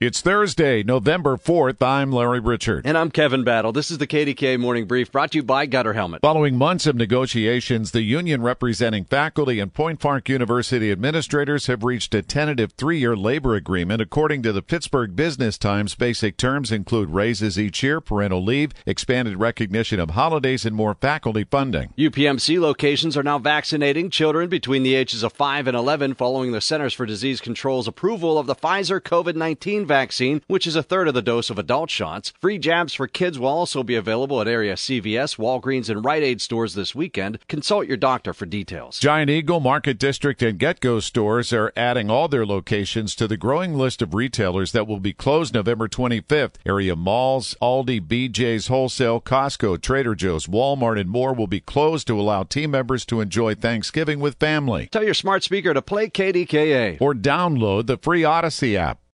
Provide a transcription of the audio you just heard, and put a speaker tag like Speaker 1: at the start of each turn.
Speaker 1: It's Thursday, November 4th. I'm Larry Richert.
Speaker 2: And I'm Kevin Battle. This is the KDKA Morning Brief brought to you by Gutter Helmet.
Speaker 1: Following months of negotiations, the union representing faculty and Point Park University administrators have reached a tentative three year labor agreement. According to the Pittsburgh Business Times, basic terms include raises each year, parental leave, expanded recognition of holidays, and more faculty funding.
Speaker 2: UPMC locations are now vaccinating children between the ages of 5 and 11 following the Centers for Disease Control's approval of the Pfizer COVID 19 vaccine, which is a third of the dose of adult shots. Free jabs for kids will also be available at area CVS, Walgreens, and Rite Aid stores this weekend. Consult your doctor for details.
Speaker 1: Giant Eagle, Market District, and GetGo stores are adding all their locations to the growing list of retailers that will be closed November 25th. Area malls, Aldi, BJ's Wholesale, Costco, Trader Joe's, Walmart, and more will be closed to allow team members to enjoy Thanksgiving with family.
Speaker 2: Tell your smart speaker to play KDKA
Speaker 1: or download the free Audacy app.